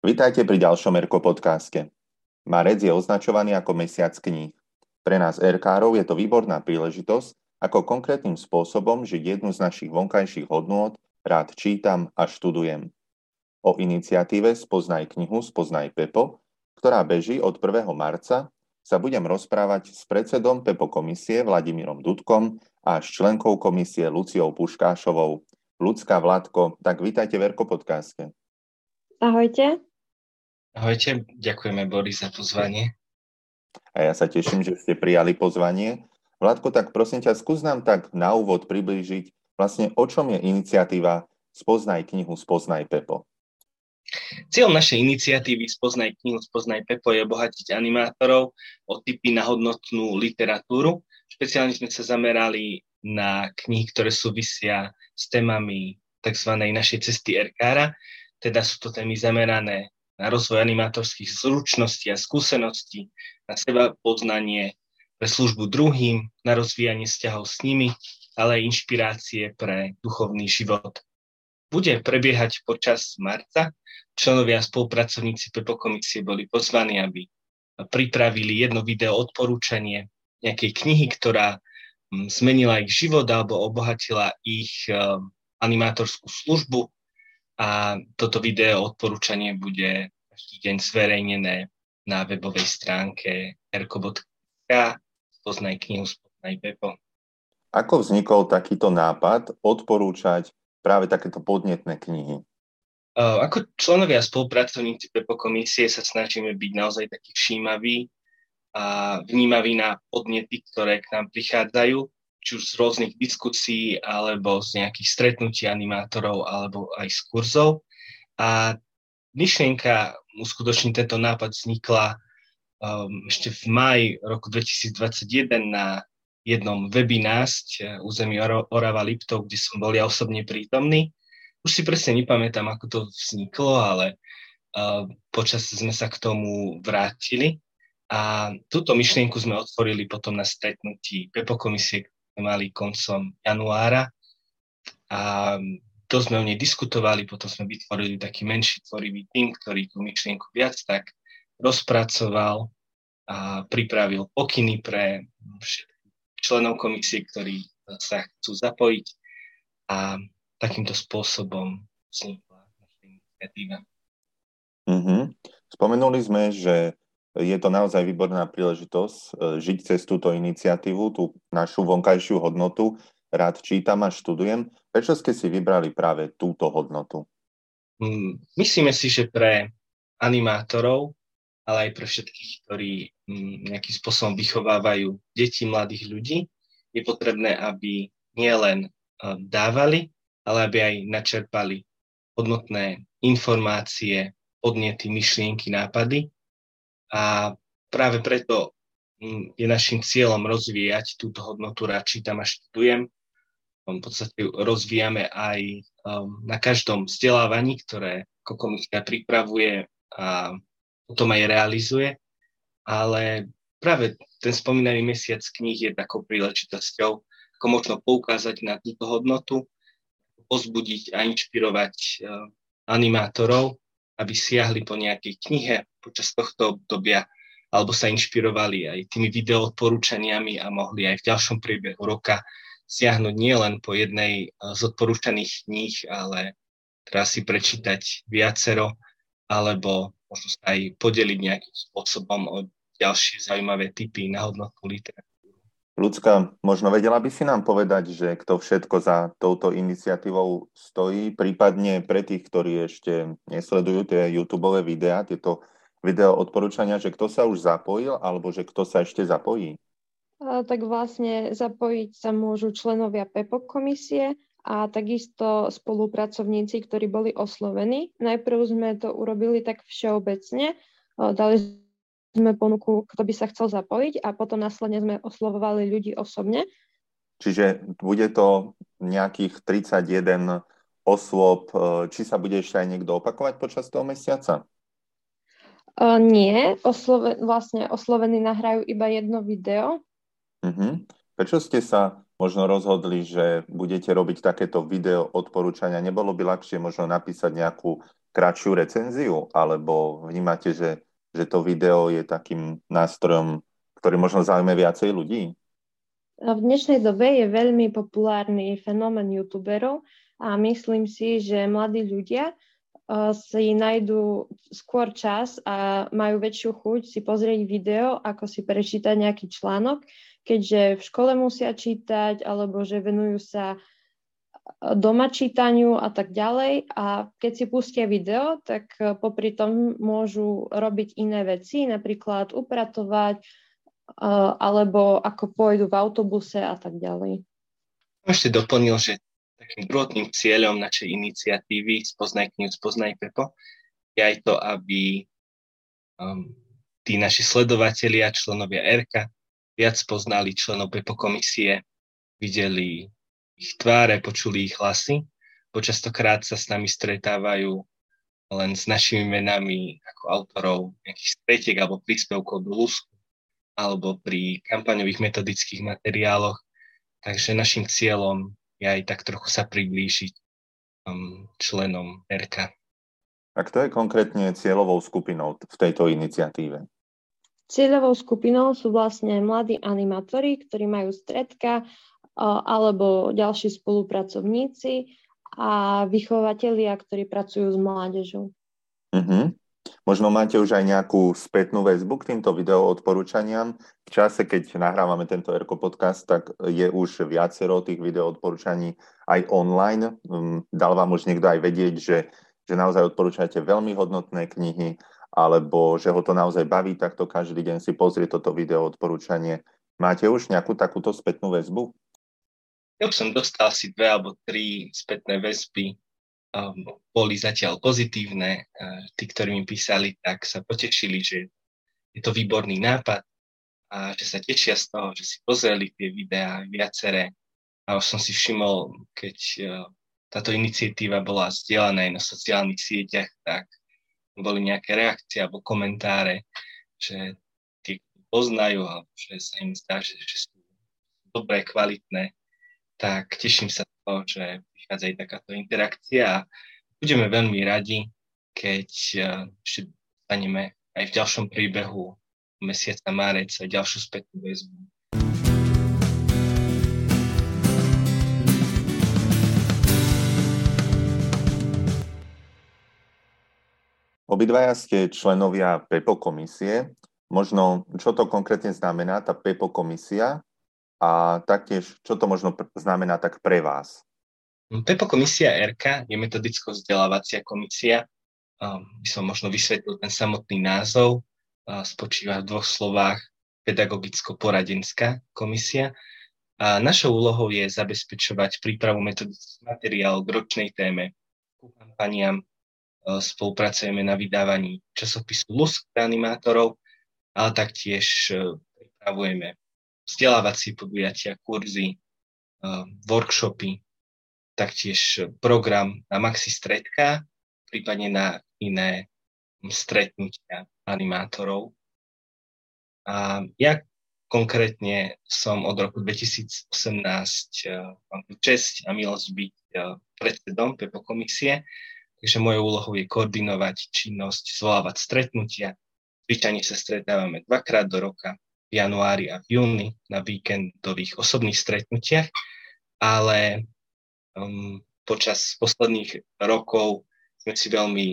Vítajte pri ďalšom Erko podcaste. Marec je označovaný ako mesiac kníh. Pre nás Erkárov je to výborná príležitosť, ako konkrétnym spôsobom žiť jednu z našich vonkajších hodnôt rád čítam a študujem. O iniciatíve Spoznaj knihu, Spoznaj Pepo, ktorá beží od 1. marca, sa budem rozprávať s predsedom Pepo komisie Vladimírom Dudkom a s členkou komisie Luciou Puškášovou. Ľudská Vládko, tak vítajte v Erko podcaste. Ahojte. Ahojte, ďakujeme Boris za pozvanie. A ja sa teším, že ste prijali pozvanie. Vládko, tak prosím ťa, skús nám tak na úvod priblížiť, vlastne o čom je iniciatíva Spoznaj knihu, Spoznaj Pepo. Cieľom našej iniciatívy Spoznaj knihu, Spoznaj Pepo je obohatiť animátorov o typy na hodnotnú literatúru. Špeciálne sme sa zamerali na knihy, ktoré súvisia s témami tzv. našej cesty Erkára. Teda sú to témy zamerané na rozvoj animátorských zručností a skúseností, na seba poznanie, pre službu druhým, na rozvíjanie vzťahov s nimi, ale aj inšpirácie pre duchovný život. Bude prebiehať počas marca. Členovia a spolupracovníci Pepo komisie boli pozvaní, aby pripravili jedno video odporúčanie nejakej knihy, ktorá mm, zmenila ich život alebo obohatila ich um, animátorskú službu a toto video odporúčanie bude každý deň zverejnené na webovej stránke erko.sk Poznaj knihu, spoznaj Pepo. Ako vznikol takýto nápad odporúčať práve takéto podnetné knihy? Ako členovia a spolupracovníci Pepo komisie sa snažíme byť naozaj takí všímaví a vnímaví na podnety, ktoré k nám prichádzajú či už z rôznych diskusí, alebo z nejakých stretnutí animátorov, alebo aj z kurzov. A myšlienka uskutočniť tento nápad vznikla um, ešte v maji roku 2021 na jednom webinásť uh, území Orava Liptov, kde som bol ja osobne prítomný. Už si presne nepamätám, ako to vzniklo, ale uh, počas sme sa k tomu vrátili. A túto myšlienku sme otvorili potom na stretnutí Pepo komisie, mali koncom januára a to sme o nej diskutovali, potom sme vytvorili taký menší tvorivý tým, ktorý tú myšlienku viac tak rozpracoval a pripravil pokyny pre členov komisie, ktorí sa chcú zapojiť a takýmto spôsobom vznikla naša iniciatíva. Mm-hmm. Spomenuli sme, že je to naozaj výborná príležitosť e, žiť cez túto iniciatívu, tú našu vonkajšiu hodnotu. Rád čítam a študujem. Prečo ste si vybrali práve túto hodnotu? Mm, myslíme si, že pre animátorov, ale aj pre všetkých, ktorí mm, nejakým spôsobom vychovávajú deti, mladých ľudí, je potrebné, aby nielen e, dávali, ale aby aj načerpali hodnotné informácie, podnety, myšlienky, nápady a práve preto mm, je našim cieľom rozvíjať túto hodnotu, rád čítam a študujem. V podstate rozvíjame aj um, na každom vzdelávaní, ktoré ako komisia pripravuje a potom aj realizuje. Ale práve ten spomínaný mesiac kníh je takou príležitosťou, ako možno poukázať na túto hodnotu, pozbudiť a inšpirovať uh, animátorov, aby siahli po nejakej knihe počas tohto obdobia alebo sa inšpirovali aj tými video odporúčaniami a mohli aj v ďalšom priebehu roka siahnuť nielen po jednej z odporúčaných kníh, ale teraz si prečítať viacero alebo možno sa aj podeliť nejakým spôsobom o ďalšie zaujímavé typy na hodnotu literatúry. Ľudská, možno vedela by si nám povedať, že kto všetko za touto iniciatívou stojí, prípadne pre tých, ktorí ešte nesledujú tie YouTube videá, tieto video odporúčania, že kto sa už zapojil, alebo že kto sa ešte zapojí? A, tak vlastne zapojiť sa môžu členovia PEPO komisie a takisto spolupracovníci, ktorí boli oslovení. Najprv sme to urobili tak všeobecne, dali sme ponuku, kto by sa chcel zapojiť a potom následne sme oslovovali ľudí osobne. Čiže bude to nejakých 31 osôb. E, či sa bude ešte aj niekto opakovať počas toho mesiaca? Uh, nie, oslove, vlastne oslovení nahrajú iba jedno video. Uh-huh. Prečo ste sa možno rozhodli, že budete robiť takéto video odporúčania? Nebolo by ľahšie možno napísať nejakú kratšiu recenziu, alebo vnímate, že, že to video je takým nástrojom, ktorý možno zaujme viacej ľudí? V dnešnej dobe je veľmi populárny fenomén youtuberov a myslím si, že mladí ľudia si nájdú skôr čas a majú väčšiu chuť si pozrieť video, ako si prečítať nejaký článok, keďže v škole musia čítať alebo že venujú sa doma čítaniu a tak ďalej. A keď si pustia video, tak popri tom môžu robiť iné veci, napríklad upratovať, alebo ako pôjdu v autobuse a tak ďalej. Ešte doplnil, že takým druhotným cieľom našej iniciatívy Spoznaj knihu, Spoznaj Pepo je aj to, aby um, tí naši sledovatelia, členovia RK, viac poznali členov Pepo komisie, videli ich tváre, počuli ich hlasy. Počastokrát sa s nami stretávajú len s našimi menami ako autorov nejakých stretiek alebo príspevkov do LUSku alebo pri kampaňových metodických materiáloch. Takže našim cieľom je aj tak trochu sa priblížiť um, členom RK. A kto je konkrétne cieľovou skupinou v tejto iniciatíve? Cieľovou skupinou sú vlastne mladí animátori, ktorí majú stredka alebo ďalší spolupracovníci a vychovatelia, ktorí pracujú s mládežou. Uh-huh. Možno máte už aj nejakú spätnú väzbu k týmto video odporúčaniam. V čase, keď nahrávame tento Erko podcast, tak je už viacero tých video odporúčaní aj online. Mm, dal vám už niekto aj vedieť, že, že naozaj odporúčate veľmi hodnotné knihy, alebo že ho to naozaj baví, takto každý deň si pozrie toto video odporúčanie. Máte už nejakú takúto spätnú väzbu? Ja som dostal asi dve alebo tri spätné väzby um, boli zatiaľ pozitívne. Uh, tí, ktorí mi písali, tak sa potešili, že je to výborný nápad a že sa tešia z toho, že si pozreli tie videá viaceré. A už som si všimol, keď uh, táto iniciatíva bola zdieľaná aj na sociálnych sieťach, tak boli nejaké reakcie alebo komentáre, že tí poznajú alebo že sa im zdá, že, že sú dobré, kvalitné, tak teším sa toho, že prichádza aj takáto interakcia a budeme veľmi radi, keď eh, ešte dostaneme aj v ďalšom príbehu mesiaca márec aj ďalšiu spätnú väzbu. Obidvaja ste členovia PEPO komisie. Možno, čo to konkrétne znamená, tá PEPO komisia a taktiež, čo to možno znamená tak pre vás? PEPO komisia RK je metodicko vzdelávacia komisia. By som možno vysvetlil ten samotný názov. Spočíva v dvoch slovách pedagogicko-poradenská komisia. A našou úlohou je zabezpečovať prípravu metodických materiálov k ročnej téme. Ku kampaniám spolupracujeme na vydávaní časopisu LUS pre animátorov, ale taktiež e, pripravujeme vzdelávacie podujatia, kurzy, workshopy, taktiež program na maxi stredka, prípadne na iné stretnutia animátorov. A ja konkrétne som od roku 2018 uh, čest a milosť byť uh, predsedom PEPO komisie, takže mojou úlohou je koordinovať činnosť, zvolávať stretnutia. Zvyčajne sa stretávame dvakrát do roka, januári a v júni na víkendových osobných stretnutiach, ale um, počas posledných rokov sme si veľmi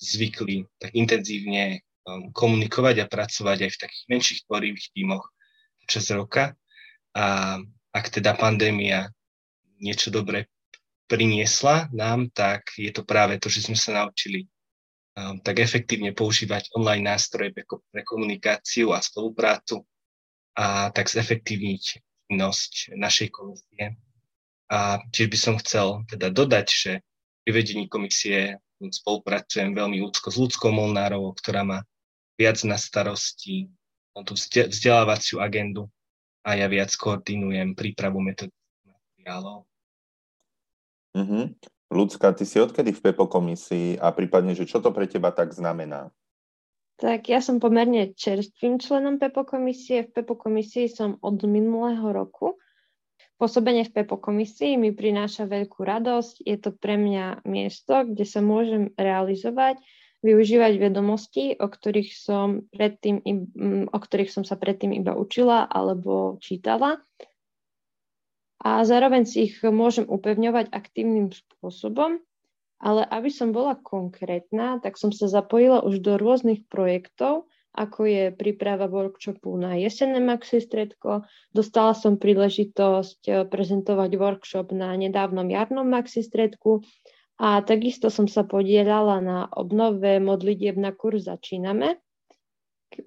zvykli tak intenzívne um, komunikovať a pracovať aj v takých menších tvorivých tímoch počas roka. A ak teda pandémia niečo dobré priniesla nám, tak je to práve to, že sme sa naučili tak efektívne používať online nástroje pre komunikáciu a spoluprácu a tak zefektívniť činnosť našej komisie a tiež by som chcel teda dodať, že pri vedení komisie spolupracujem veľmi úzko s ľudskou Molnárovou, ktorá má viac na starosti tú vzdelávaciu agendu a ja viac koordinujem prípravu metodických materiálov. Mm-hmm. Ľudská, ty si odkedy v PEPO komisii a prípadne, že čo to pre teba tak znamená? Tak ja som pomerne čerstvým členom PEPO komisie. V PEPO komisii som od minulého roku Pôsobenie v PEPO komisii mi prináša veľkú radosť. Je to pre mňa miesto, kde sa môžem realizovať, využívať vedomosti, o ktorých som, predtým, o ktorých som sa predtým iba učila alebo čítala. A zároveň si ich môžem upevňovať aktívnym spôsobom. Ale aby som bola konkrétna, tak som sa zapojila už do rôznych projektov, ako je príprava workshopu na jesenné maxi stredko. Dostala som príležitosť eh, prezentovať workshop na nedávnom jarnom maxi stredku a takisto som sa podielala na obnove modlitieb na kurz Začíname.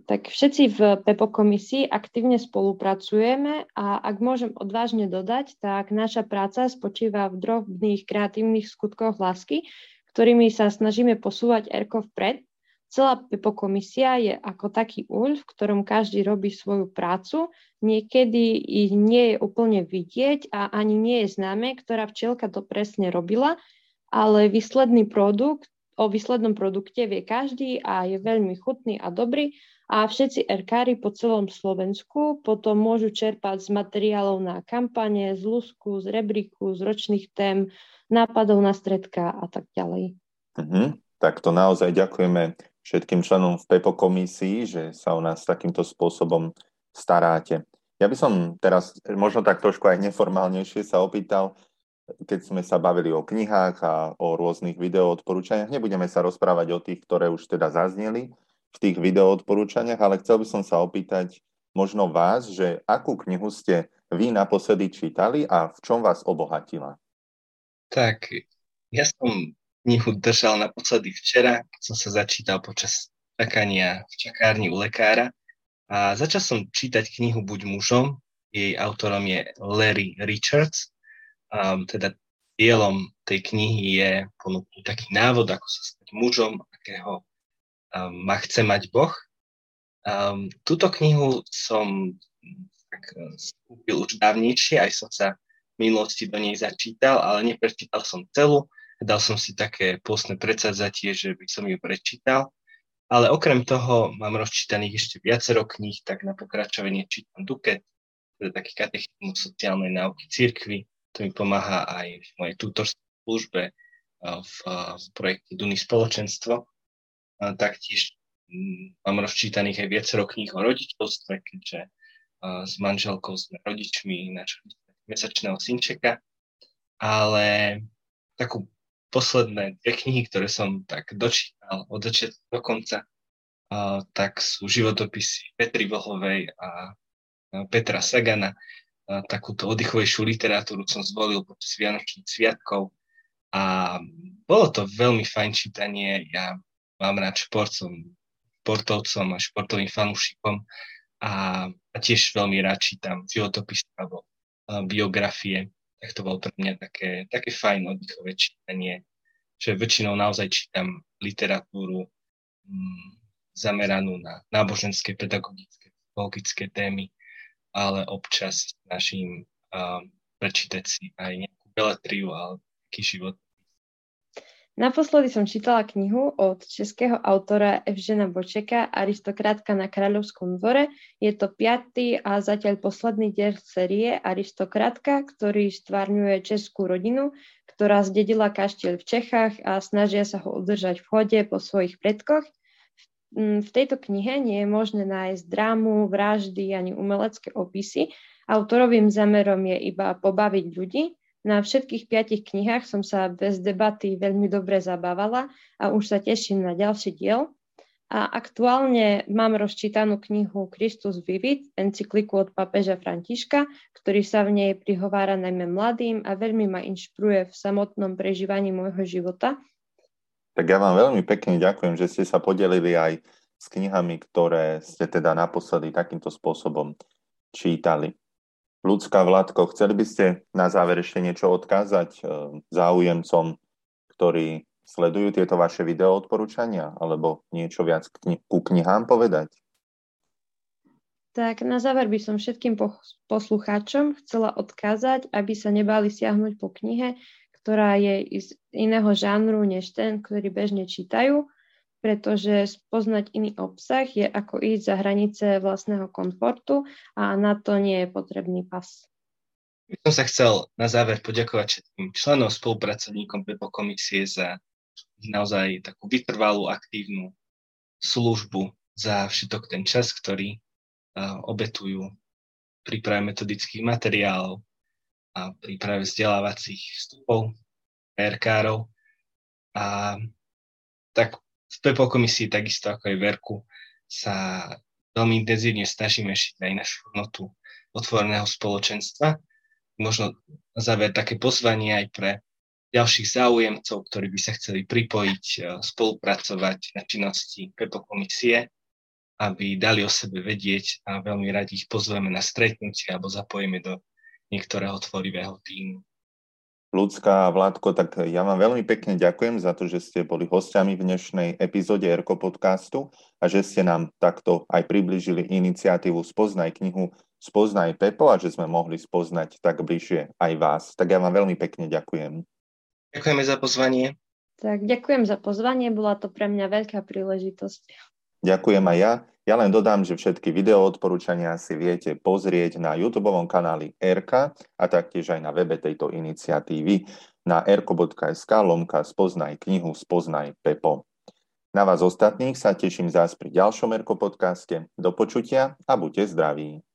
Tak všetci v PEPO komisii aktívne spolupracujeme a ak môžem odvážne dodať, tak naša práca spočíva v drobných kreatívnych skutkoch lásky, ktorými sa snažíme posúvať ERKO vpred Celá PEPO komisia je ako taký úľ, v ktorom každý robí svoju prácu. Niekedy ich nie je úplne vidieť a ani nie je známe, ktorá včielka to presne robila, ale výsledný produkt, o výslednom produkte vie každý a je veľmi chutný a dobrý a všetci erkári po celom Slovensku potom môžu čerpať z materiálov na kampane, z lusku, z rebríku, z ročných tém, nápadov na stredka a tak ďalej. Uh-huh. Tak to naozaj ďakujeme všetkým členom v PEPO komisii, že sa o nás takýmto spôsobom staráte. Ja by som teraz možno tak trošku aj neformálnejšie sa opýtal, keď sme sa bavili o knihách a o rôznych videoodporúčaniach. Nebudeme sa rozprávať o tých, ktoré už teda zazneli v tých videoodporúčaniach, ale chcel by som sa opýtať možno vás, že akú knihu ste vy naposledy čítali a v čom vás obohatila? Tak, ja som knihu držal naposledy včera, keď som sa začítal počas čakania v čakárni u lekára. A začal som čítať knihu Buď mužom. Jej autorom je Larry Richards. Um, teda cieľom tej knihy je ponúknuť taký návod, ako sa stať mužom, akého ma chce mať Boh. Um, túto knihu som tak, skúpil už dávnejšie, aj som sa v minulosti do nej začítal, ale neprečítal som celú Dal som si také postné predsazatie, že by som ju prečítal. Ale okrem toho mám rozčítaných ešte viacero kníh, tak na pokračovanie čítam Duket, teda taký katechizmus sociálnej náuky církvy. To mi pomáha aj v mojej tutorskej službe v, v projekte Duny spoločenstvo. Taktiež mm, mám rozčítaných aj viacero kníh o rodičovstve, keďže s manželkou sme rodičmi nášho mesačného synčeka. Ale takú posledné dve knihy, ktoré som tak dočítal od začiatku do konca, tak sú životopisy Petry Vlhovej a Petra Sagana. Takúto oddychovejšiu literatúru som zvolil počas Vianočných sviatkov a bolo to veľmi fajn čítanie. Ja mám rád šport, som športovcom a športovým fanúšikom a, a tiež veľmi rád čítam životopisy alebo biografie. Tak to bolo pre mňa také, také fajn oddychové čítanie, že väčšinou naozaj čítam literatúru mm, zameranú na náboženské, pedagogické, psychologické témy, ale občas našim um, prečítať si aj nejakú beletriu alebo nejaký život Naposledy som čítala knihu od českého autora Evžena Bočeka Aristokrátka na kráľovskom dvore. Je to piatý a zatiaľ posledný diel série Aristokrátka, ktorý stvárňuje českú rodinu, ktorá zdedila kaštiel v Čechách a snažia sa ho udržať v chode po svojich predkoch. V tejto knihe nie je možné nájsť drámu, vraždy ani umelecké opisy. Autorovým zamerom je iba pobaviť ľudí, na všetkých piatich knihách som sa bez debaty veľmi dobre zabávala a už sa teším na ďalší diel. A aktuálne mám rozčítanú knihu Kristus Vivit, encykliku od papeža Františka, ktorý sa v nej prihovára najmä mladým a veľmi ma inšpiruje v samotnom prežívaní môjho života. Tak ja vám veľmi pekne ďakujem, že ste sa podelili aj s knihami, ktoré ste teda naposledy takýmto spôsobom čítali. Ľudská Vládko, chceli by ste na záver ešte niečo odkázať e, záujemcom, ktorí sledujú tieto vaše video odporúčania, alebo niečo viac ku knihám povedať? Tak na záver by som všetkým poslucháčom chcela odkázať, aby sa nebali siahnuť po knihe, ktorá je z iného žánru než ten, ktorý bežne čítajú, pretože spoznať iný obsah je ako ísť za hranice vlastného komfortu a na to nie je potrebný pas. By som sa chcel na záver poďakovať všetkým členom, spolupracovníkom PEPO komisie za naozaj takú vytrvalú, aktívnu službu za všetok ten čas, ktorý obetujú príprave metodických materiálov a príprave vzdelávacích vstupov RKRov. A tak v PEPO komisii, takisto ako aj Verku, sa veľmi intenzívne snažíme šiť aj našu hodnotu otvoreného spoločenstva možno záver také pozvanie aj pre ďalších záujemcov, ktorí by sa chceli pripojiť, e, spolupracovať na činnosti PEPO komisie, aby dali o sebe vedieť a veľmi radi ich pozveme na stretnutie alebo zapojíme do niektorého tvorivého týmu. Ľudská Vládko, tak ja vám veľmi pekne ďakujem za to, že ste boli hostiami v dnešnej epizóde Erko podcastu a že ste nám takto aj približili iniciatívu Spoznaj knihu Spoznaj Pepo a že sme mohli spoznať tak bližšie aj vás. Tak ja vám veľmi pekne ďakujem. Ďakujeme za pozvanie. Tak ďakujem za pozvanie, bola to pre mňa veľká príležitosť. Ďakujem aj ja. Ja len dodám, že všetky video odporúčania si viete pozrieť na YouTube kanáli RK a taktiež aj na webe tejto iniciatívy na rko.sk lomka spoznaj knihu Spoznaj Pepo. Na vás ostatných sa teším zás pri ďalšom Erko podcaste. Do počutia a buďte zdraví.